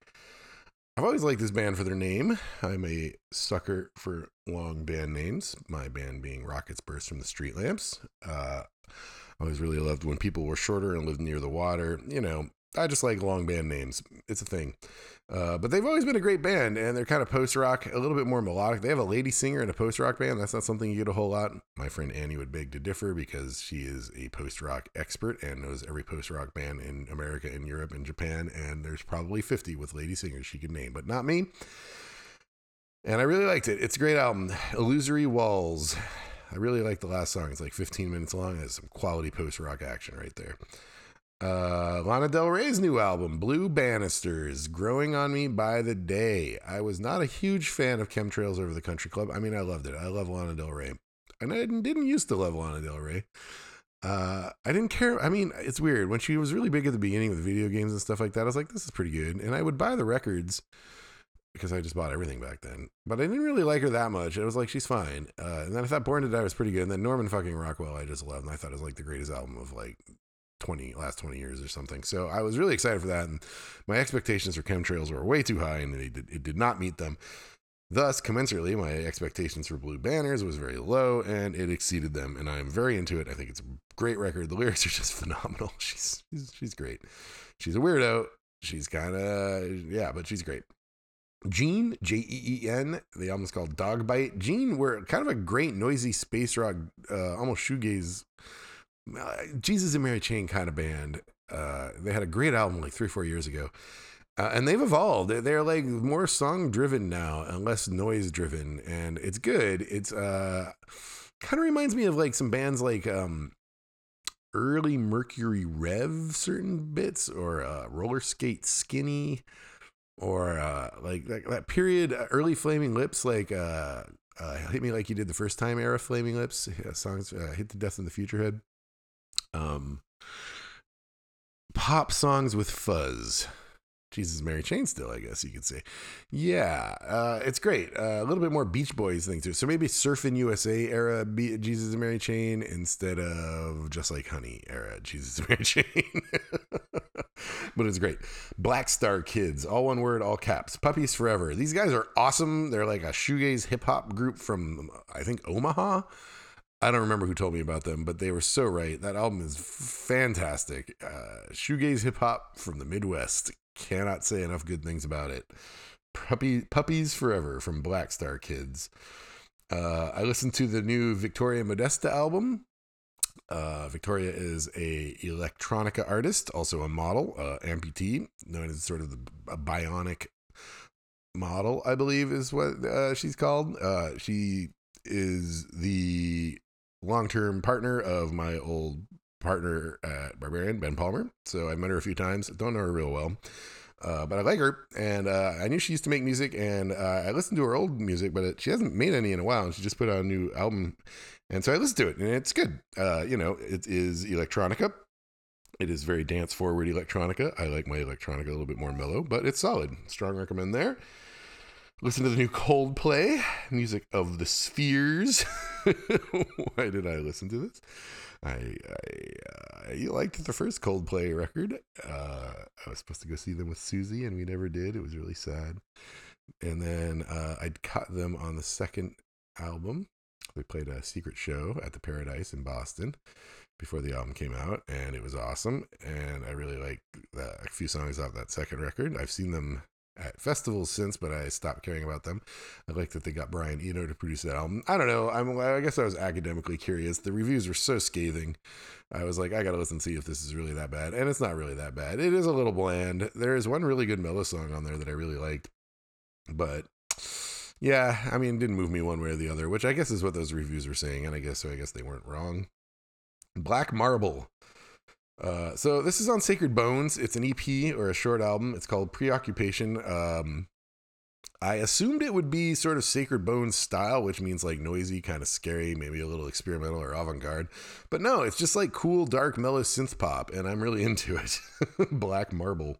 I've always liked this band for their name. I'm a sucker for long band names. My band being Rockets Burst from the Street Lamps. Uh, I always really loved when people were shorter and lived near the water. You know, I just like long band names. It's a thing. Uh, but they've always been a great band, and they're kind of post rock, a little bit more melodic. They have a lady singer in a post rock band. That's not something you get a whole lot. My friend Annie would beg to differ because she is a post rock expert and knows every post rock band in America and Europe and Japan. And there's probably 50 with lady singers she could name, but not me. And I really liked it. It's a great album. Illusory Walls. I really like the last song. It's like 15 minutes long. It has some quality post rock action right there. Uh, Lana Del Rey's new album, Blue Banisters, growing on me by the day. I was not a huge fan of Chemtrails Over the Country Club. I mean, I loved it. I love Lana Del Rey. And I didn't used to love Lana Del Rey. Uh, I didn't care. I mean, it's weird. When she was really big at the beginning with video games and stuff like that, I was like, this is pretty good. And I would buy the records because I just bought everything back then. But I didn't really like her that much. It was like, she's fine. Uh, and then I thought Born to Die was pretty good. And then Norman fucking Rockwell, I just loved. And I thought it was like the greatest album of like 20 last 20 years or something. So I was really excited for that. And my expectations for chemtrails were way too high and it did, it did not meet them. Thus, commensurately, my expectations for Blue Banisters was very low and it exceeded them. And I'm very into it. I think it's a great record. The lyrics are just phenomenal. She's, she's, she's great. She's a weirdo. She's kind of, yeah, but she's great. Jeen, J E E N, the album's called Dog Bite. Jeen were kind of a great, noisy space rock, uh, almost shoegaze Jesus and Mary Chain kind of band. Uh, they had a great album like three, four years ago. Uh, and they've evolved. They're like more song driven now and less noise driven, and it's good. It's uh, kind of reminds me of like some bands like um, early Mercury Rev, certain bits, or uh, Rollerskate Skinny, or uh, like that, that period uh, early Flaming Lips, like uh, uh, Hit Me Like You Did the First Time era Flaming Lips songs, uh, Hit to Death in the Future Head um, pop songs with fuzz. Jesus Mary Chain still, I guess you could say. Yeah, uh, it's great. Uh, a little bit more Beach Boys thing too. So maybe Surfing USA era Be- Jesus Mary Chain instead of Just Like Honey era Jesus Mary Chain. but it's great. BLACKSTARKIDS, all one word, all caps. Puppies Forever. These guys are awesome. They're like a shoegaze hip hop group from I think Omaha. I don't remember who told me about them, but they were so right. That album is fantastic. Uh, shoegaze hip hop from the Midwest. Cannot say enough good things about it. Puppy, Puppies Forever from BLACKSTARKIDS. Uh, I listened to the new Viktoria Modesta album. Uh, Viktoria is a electronica artist, also a model, uh, amputee, known as sort of the, a bionic model, I believe is what uh, she's called. Uh, she is the long term partner of my old partner at Barbarian, Ben Palmer. So I met her a few times. Don't know her real well. Uh, but I like her, and uh, I knew she used to make music, and uh, I listened to her old music, but it, she hasn't made any in a while, and she just put out a new album, and so I listened to it, and it's good. Uh, you know, it is electronica. It is very dance forward electronica. I like my electronica a little bit more mellow, but it's solid. Strong recommend there. Listen to the new Coldplay, music of the Spheres. Why did I listen to this? I I, uh, liked the first Coldplay record. Uh, I was supposed to go see them with Susie, and we never did. It was really sad. And then uh, I'd caught them on the second album. They played a secret show at the Paradise in Boston before the album came out, and it was awesome. And I really like a few songs off that second record. I've seen them at festivals since, but I stopped caring about them. I like that they got Brian Eno to produce that album. I don't know. I'm, I guess I was academically curious. The reviews were so scathing. I was like, I gotta listen and see if this is really that bad, and it's not really that bad. It is a little bland. There is one really good mellow song on there that I really liked, but yeah, I mean, didn't move me one way or the other, which I guess is what those reviews were saying, and I guess so. I guess they weren't wrong. Black Marble Uh, so this is on Sacred Bones. It's an EP or a short album. It's called Preoccupation. Um, I assumed it would be sort of Sacred Bones style, which means like noisy, kind of scary, maybe a little experimental or avant garde. But no, it's just like cool, dark, mellow synth pop, and I'm really into it. Black Marble.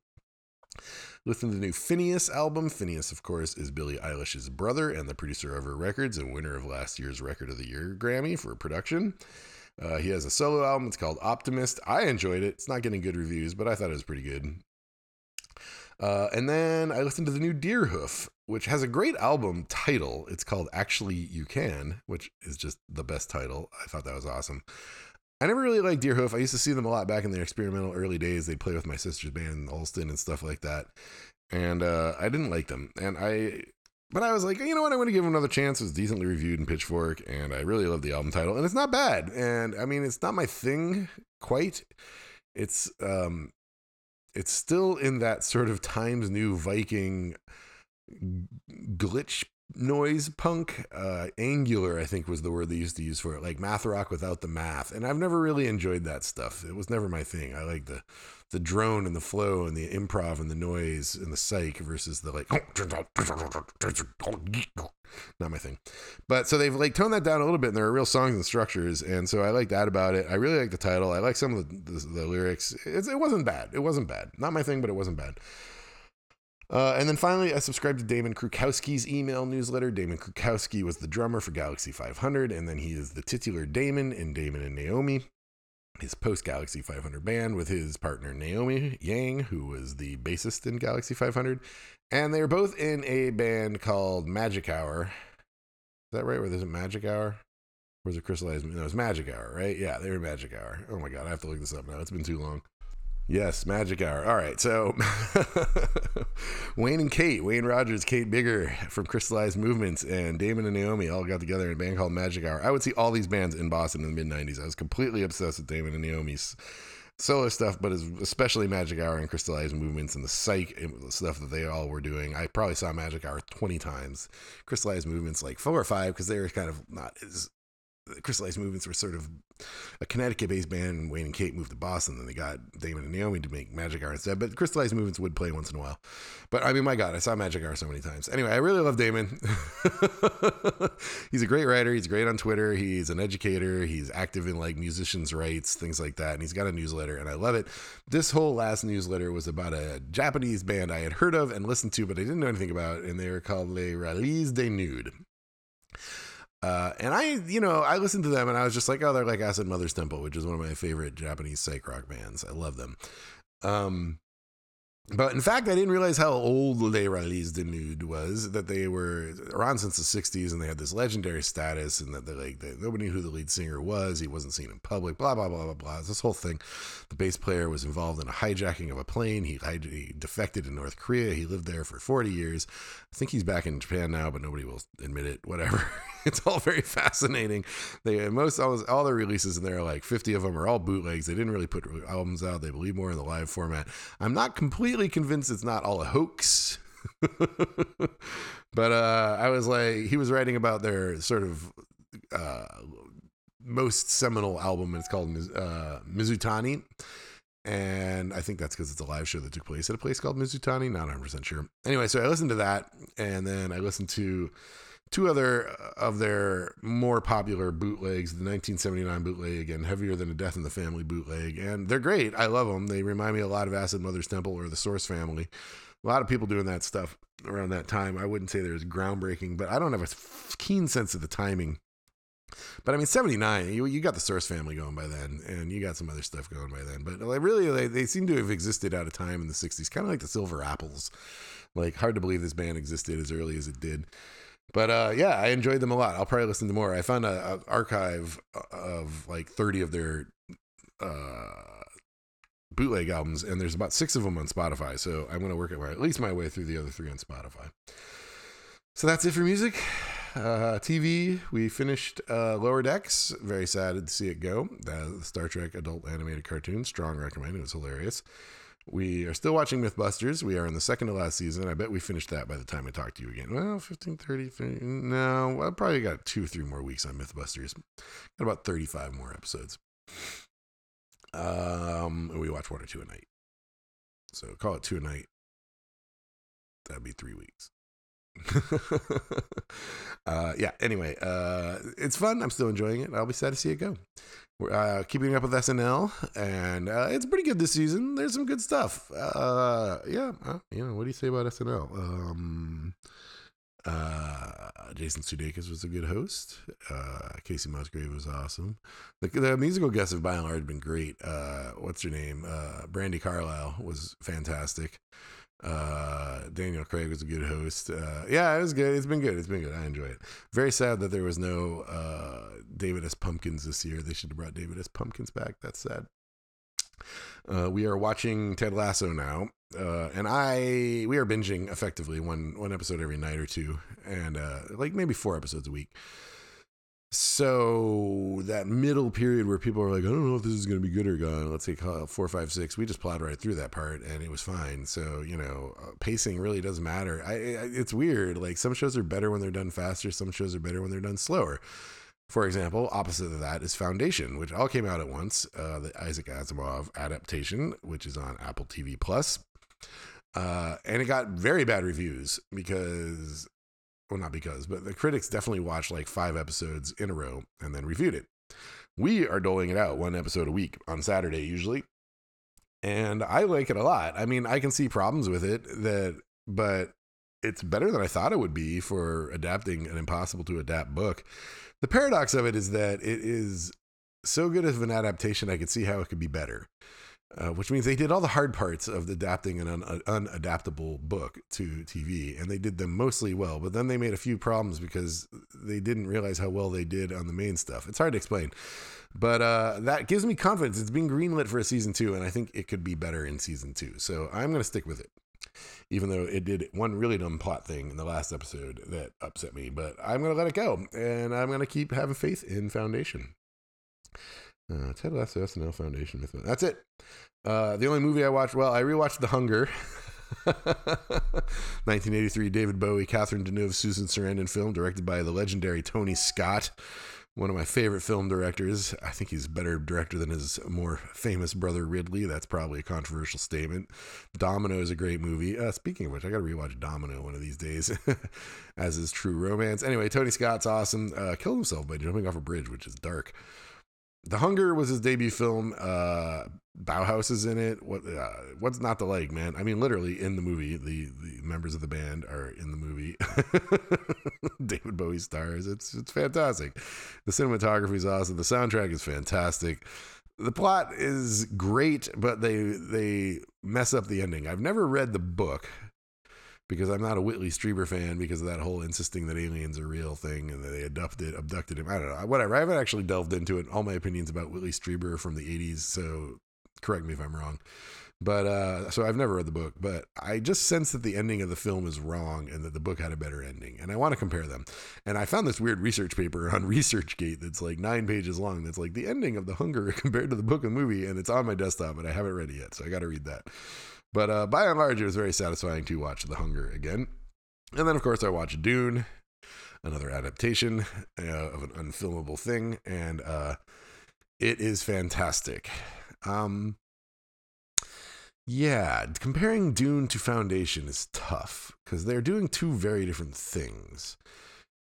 Listen to the new Finneas album. Finneas, of course, is Billie Eilish's brother and the producer of her records and winner of last year's Record of the Year Grammy for production. Uh, he has a solo album. It's called Optimist. I enjoyed it. It's not getting good reviews, but I thought it was pretty good. Uh, and then I listened to the new Deerhoof, which has a great album title. It's called Actually You Can, which is just the best title. I thought that was awesome. I never really liked Deerhoof. I used to see them a lot back in their experimental early days. They'd play with my sister's band, Alston, and stuff like that. And uh, I didn't like them. And I, but I was like, you know what? I'm going to give him another chance. It was decently reviewed in Pitchfork, and I really love the album title. And it's not bad. And I mean, it's not my thing quite. It's um, it's still in that sort of Times New Viking glitch noise punk uh angular i think was the word they used to use for it like math rock without the math and i've never really enjoyed that stuff it was never my thing i like the the drone and the flow and the improv and the noise and the psych versus the like not my thing. But so they've like toned that down a little bit and there are real songs and structures. And so i like that about it. I really like the title. I like some of the, the, the lyrics. It's, it wasn't bad. It wasn't bad. Not my thing but it wasn't bad. Uh, and then finally, I subscribed to Damon Krukowski's email newsletter. Damon Krukowski was the drummer for Galaxy 500, and then he is the titular Damon in Damon and Naomi, his post Galaxy 500 band with his partner Naomi Yang, who was the bassist in Galaxy 500. And they are both in a band called Magic Hour. Is that right? Or there's a Magic Hour? Or is it Crystallized? No, it's Magic Hour, right? Yeah, they were Magic Hour. Oh my God, I have to look this up now. It's been too long. Yes, Magic Hour. All right, so Wayne and Kate, Wayne Rogers, Kate Biggar from Crystallized Movements, and Damon and Naomi all got together in a band called Magic Hour. I would see all these bands in Boston in the mid 90s. I was completely obsessed with Damon and Naomi's solo stuff, but especially Magic Hour and Crystallized Movements and the psych stuff that they all were doing. I probably saw Magic Hour 20 times. Crystallized Movements like four or five because they were kind of not as crystallized movements were sort of a Connecticut based band and Wayne and Kate moved to Boston then they got Damon and Naomi to make Magic Hour instead. But crystallized movements would play once in a while. But I mean, my God, I saw Magic Hour so many times. Anyway, I really love Damon. he's a great writer. He's great on Twitter. He's an educator. He's active in like musicians' rights, things like that. And he's got a newsletter and I love it. This whole last newsletter was about a Japanese band I had heard of and listened to, but I didn't know anything about. And they were called Les Rallizes Dénudés. Uh, and I, you know, I listened to them and I was just like, oh, they're like Acid Mother's Temple, which is one of my favorite Japanese psych rock bands. I love them. Um, but in fact, I didn't realize how old Les Rallizes Dénudés was. That they were around since the '60s, and they had this legendary status, and that they like they, nobody knew who the lead singer was. He wasn't seen in public. Blah blah blah blah blah. This whole thing. The bass player was involved in a hijacking of a plane. He, he defected in North Korea. He lived there for 40 years. I think he's back in Japan now, but nobody will admit it. Whatever. it's all very fascinating. They most all, all their releases, and there are like 50 of them, are all bootlegs. They didn't really put albums out. They believe more in the live format. I'm not completely completely convinced it's not all a hoax. but uh, I was like, he was writing about their sort of uh, most seminal album, and it's called uh, Mizutani. And I think that's because it's a live show that took place at a place called Mizutani. Not 100% sure. Anyway, so I listened to that, and then I listened to two other uh, of their more popular bootlegs the 1979 bootleg and heavier than a death in the family bootleg and they're great i love them they remind me a lot of acid mother's temple or the source family a lot of people doing that stuff around that time i wouldn't say there's groundbreaking but i don't have a keen sense of the timing but I mean, 79, you, you got the Source family going by then, and you got some other stuff going by then. But like, really, they, they seem to have existed out of time in the 60s, kind of like the Silver Apples. Like, hard to believe this band existed as early as it did. But uh, yeah, I enjoyed them a lot. I'll probably listen to more. I found an archive of like 30 of their uh, bootleg albums, and there's about six of them on Spotify. So I'm going to work at least my way through the other three on Spotify. So that's it for music. Uh, TV, we finished uh, Lower Decks. Very sad to see it go. The Star Trek adult animated cartoon. Strong recommend. It was hilarious. We are still watching Mythbusters. We are in the second to last season. I bet we finished that by the time I talk to you again. Well, 15, 30, 30 no, I probably got two, or three more weeks on Mythbusters. Got about 35 more episodes. Um, we watch one or two a night. So call it two a night. That'd be three weeks. uh, yeah. Anyway, uh, it's fun. I'm still enjoying it. I'll be sad to see it go. We're uh, keeping up with SNL, and uh, it's pretty good this season. There's some good stuff. Uh, yeah. Uh, you know, what do you say about SNL? Um, uh, Jason Sudeikis was a good host. Uh, Kacey Musgrave was awesome. The, the, musical guests have by and large been great. Uh, what's her name? Uh, Brandi Carlile was fantastic. Uh, Daniel Craig was a good host. Uh, yeah, it was good. It's been good. It's been good. I enjoy it. Very sad that there was no uh, David S. Pumpkins this year. They should have brought David S. Pumpkins back. That's sad. Uh, we are watching Ted Lasso now, uh, and I we are binging effectively one one episode every night or two, and uh, like maybe four episodes a week. So that middle period where people are like, I don't know if this is going to be good or gone. Let's say four, five, six. We just plowed right through that part, and it was fine. So you know, uh, pacing really doesn't matter. I, I, it's weird. Like some shows are better when they're done faster. Some shows are better when they're done slower. For example, opposite of that is Foundation, which all came out at once. Uh, the Isaac Asimov adaptation, which is on Apple TV Plus, uh, and it got very bad reviews because well, not because, but the critics definitely watched like five episodes in a row and then reviewed it. We are doling it out one episode a week on Saturday usually. And I like it a lot. I mean, I can see problems with it that but it's better than I thought it would be for adapting an impossible to adapt book. The paradox of it is that it is so good of an adaptation I could see how it could be better uh, which means they did all the hard parts of adapting an un- unadaptable book to TV, and they did them mostly well. But then they made a few problems because they didn't realize how well they did on the main stuff. It's hard to explain, but uh, that gives me confidence. It's being greenlit for a season two, and I think it could be better in season two. So I'm going to stick with it, even though it did one really dumb plot thing in the last episode that upset me. But I'm going to let it go, and I'm going to keep having faith in Foundation. Uh, Ted Lasso SNL Foundation. That's it. Uh, the only movie I watched, well, I rewatched The Hunger. 1983 David Bowie, Catherine Deneuve, Susan Sarandon film directed by the legendary Tony Scott, one of my favorite film directors. I think he's a better director than his more famous brother Ridley. That's probably a controversial statement. Domino is a great movie. Uh, speaking of which, I got to rewatch Domino one of these days, as is True Romance. Anyway, Tony Scott's awesome. Uh, killed himself by jumping off a bridge, which is dark. The Hunger was his debut film. Uh, Bauhaus is in it. What uh, what's not to like, man? I mean, literally in the movie, the, the members of the band are in the movie. David Bowie stars. It's it's fantastic. The cinematography is awesome. The soundtrack is fantastic. The plot is great, but they they mess up the ending. I've never read the book because I'm not a Whitley Strieber fan because of that whole insisting that aliens are real thing and that they abducted abducted him. I don't know. Whatever. I haven't actually delved into it. All my opinions about Whitley Strieber from the 80s, so correct me if I'm wrong. But uh, so I've never read the book, but I just sense that the ending of the film is wrong and that the book had a better ending. And I want to compare them. And I found this weird research paper on ResearchGate that's like nine pages long. That's like the ending of The Hunger compared to the book and movie. And it's on my desktop, but I haven't read it yet. So I got to read that. But uh, by and large, it was very satisfying to watch The Hunger again. And then, of course, I watched Dune, another adaptation uh, of an unfilmable thing, and uh, it is fantastic. Um, yeah, comparing Dune to Foundation is tough because they're doing two very different things.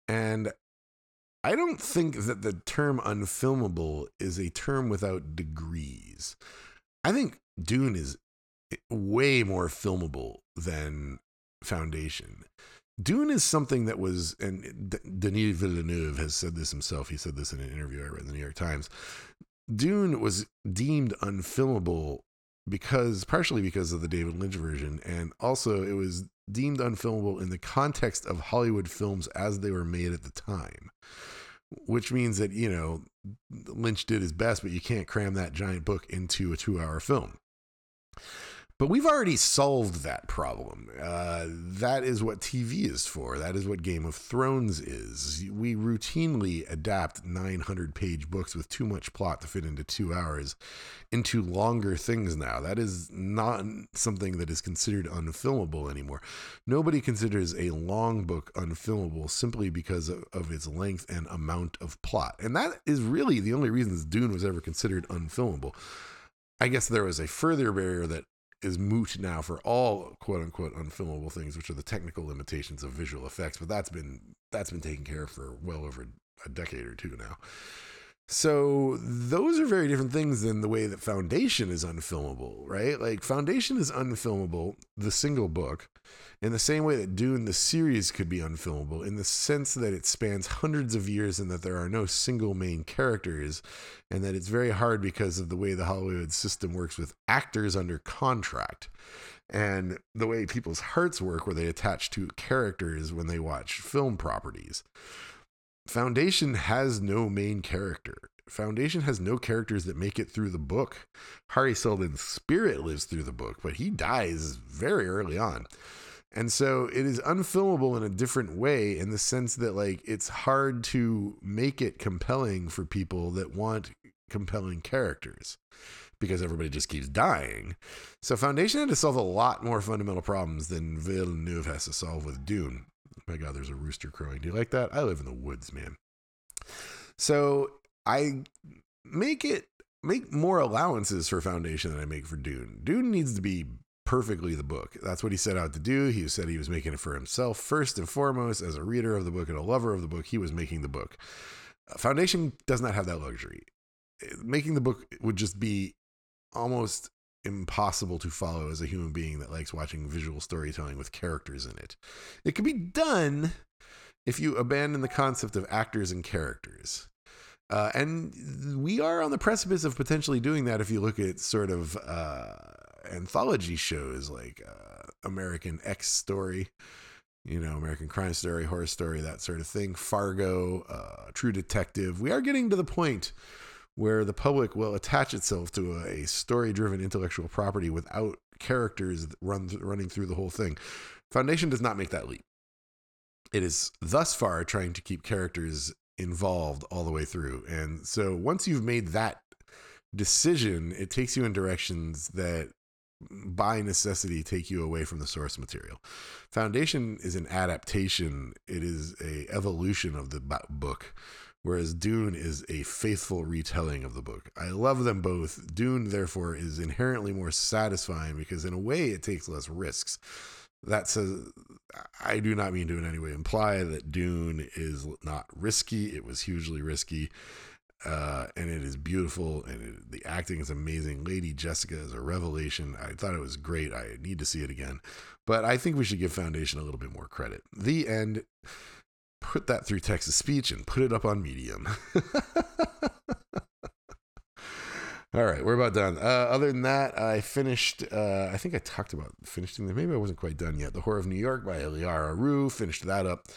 And I don't think that the term unfilmable is a term without degrees. I think Dune is way more filmable than Foundation. Dune is something that was, and Denis Villeneuve has said this himself. He said this in an interview I read in the New York Times. Dune was deemed unfilmable because, partially because of the David Lynch version, and also it was deemed unfilmable in the context of Hollywood films as they were made at the time. Which means that, you know, Lynch did his best, but you can't cram that giant book into a two hour film. But we've already solved that problem. Uh, that is what TV is for. That is what Game of Thrones is. We routinely adapt 900 page books with too much plot to fit into two hours into longer things now. That is not something that is considered unfilmable anymore. Nobody considers a long book unfilmable simply because of, of its length and amount of plot. And that is really the only reason Dune was ever considered unfilmable I guess there was a further barrier that is moot now for all quote unquote unfilmable things, which are the technical limitations of visual effects. But that's been that's been taken care of for well over a decade or two now. So those are very different things than the way that Foundation is unfilmable, right? Like Foundation is unfilmable, the single book, in the same way that Dune the series could be unfilmable, in the sense that it spans hundreds of years and that there are no single main characters, and that it's very hard because of the way the Hollywood system works with actors under contract. And the way people's hearts work, where they attach to characters when they watch film properties. Foundation has no main character. Foundation has no characters that make it through the book. Hari Seldon's spirit lives through the book, but he dies very early on. And so it is unfilmable in a different way in the sense that like it's hard to make it compelling for people that want compelling characters because everybody just keeps dying. So Foundation had to solve a lot more fundamental problems than Villeneuve has to solve with Dune. My God, there's a rooster crowing. Do you like that? I live in the woods, man. So I make it make more allowances for Foundation than I make for Dune. Dune needs to be perfectly the book. That's what he set out to do. He said he was making it for himself first and foremost as a reader of the book and a lover of the book. He was making the book. Uh, Foundation does not have that luxury. Uh, making the book would just be almost impossible to follow as a human being that likes watching visual storytelling with characters in it. It could be done if you abandon the concept of actors and characters. Uh, and we are on the precipice of potentially doing that if you look at sort of uh, anthology shows like uh, American X Story, you know, American Crime Story, Horror Story, that sort of thing, Fargo, uh, True Detective. We are getting to the point where the public will attach itself to a, story driven intellectual property without characters run running through the whole thing. Foundation does not make that leap. It is thus far trying to keep characters involved all the way through. And so once you've made that decision, it takes you in directions that by necessity take you away from the source material. Foundation is an adaptation, it is a evolution of the book whereas Dune is a faithful retelling of the book. I love them both. Dune, therefore, is inherently more satisfying because, in a way, it takes less risks. That says, I do not mean to in any way imply that Dune is not risky. It was hugely risky. Uh, and it is beautiful, and it, the acting is amazing. Lady Jessica is a revelation. I thought it was great. I need to see it again, but I think we should give Foundation a little bit more credit. The end put that through text to speech and put it up on Medium. All right, we're about done. Uh, other than that, I finished. Uh, I think I talked about finishing. Maybe I wasn't quite done yet. The Horror of New York by Eliara Rue. Finished that up,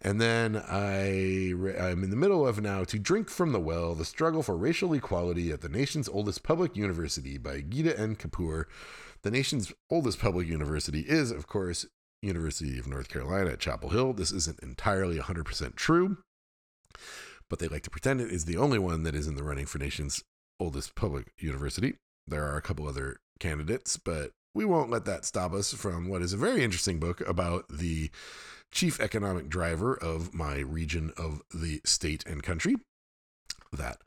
and then I I'm in the middle of now to drink from the well: the struggle for racial equality at the nation's oldest public university by Geeta N. Kapur. The nation's oldest public university is, of course, University of North Carolina at Chapel Hill. This isn't entirely 100% true, but they like to pretend it is the only one that is in the running for nation's oldest public university. There are a couple other candidates, but we won't let that stop us from what is a very interesting book about the chief economic driver of my region of the state and country. That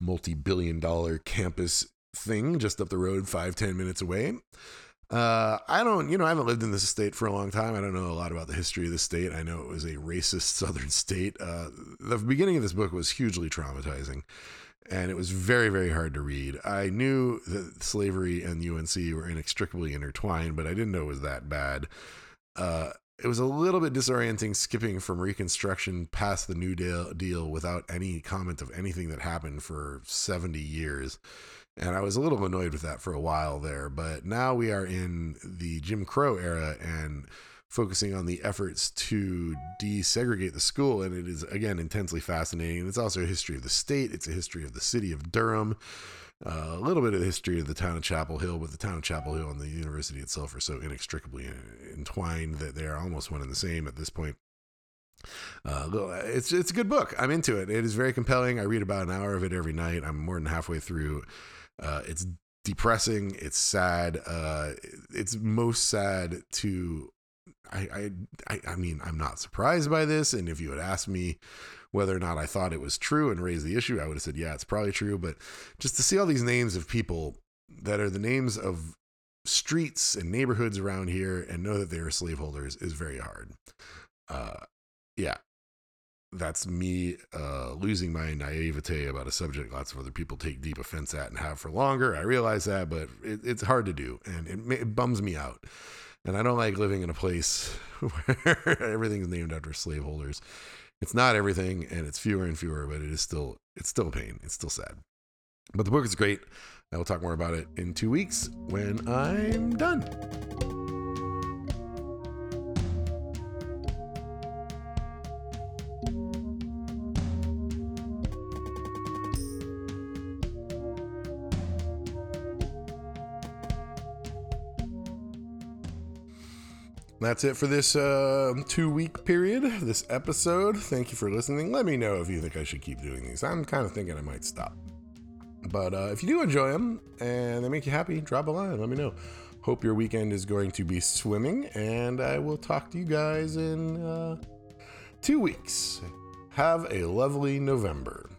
multi billion dollar campus thing just up the road, five, ten minutes away. Uh, I don't, you know, I haven't lived in this state for a long time. I don't know a lot about the history of the state. I know it was a racist southern state. Uh, the beginning of this book was hugely traumatizing and it was very, very hard to read. I knew that slavery and UNC were inextricably intertwined, but I didn't know it was that bad. Uh, it was a little bit disorienting skipping from Reconstruction past the New Deal, deal without any comment of anything that happened for 70 years. And I was a little annoyed with that for a while there. But now we are in the Jim Crow era and focusing on the efforts to desegregate the school. And it is, again, intensely fascinating. And it's also a history of the state, it's a history of the city of Durham. Uh, a little bit of the history of the town of Chapel Hill, but the town of Chapel Hill and the university itself are so inextricably entwined that they are almost one and the same at this point. Uh, it's it's a good book. I'm into it. It is very compelling. I read about an hour of it every night. I'm more than halfway through. Uh, it's depressing. It's sad. Uh, it's most sad to. I, I I mean I'm not surprised by this. And if you had asked me whether or not I thought it was true and raised the issue, I would have said yeah, it's probably true. But just to see all these names of people that are the names of streets and neighborhoods around here and know that they are slaveholders is very hard. Uh, yeah, that's me uh, losing my naivete about a subject lots of other people take deep offense at and have for longer. I realize that, but it, it's hard to do and it, it bums me out. And I don't like living in a place where everything's named after slaveholders. It's not everything, and it's fewer and fewer, but it is still it's still a pain. It's still sad. But the book is great. I will talk more about it in two weeks when I'm done. That's it for this uh, two week period, this episode. Thank you for listening. Let me know if you think I should keep doing these. I'm kind of thinking I might stop. But uh, if you do enjoy them and they make you happy, drop a line. Let me know. Hope your weekend is going to be swimming, and I will talk to you guys in uh, two weeks. Have a lovely November.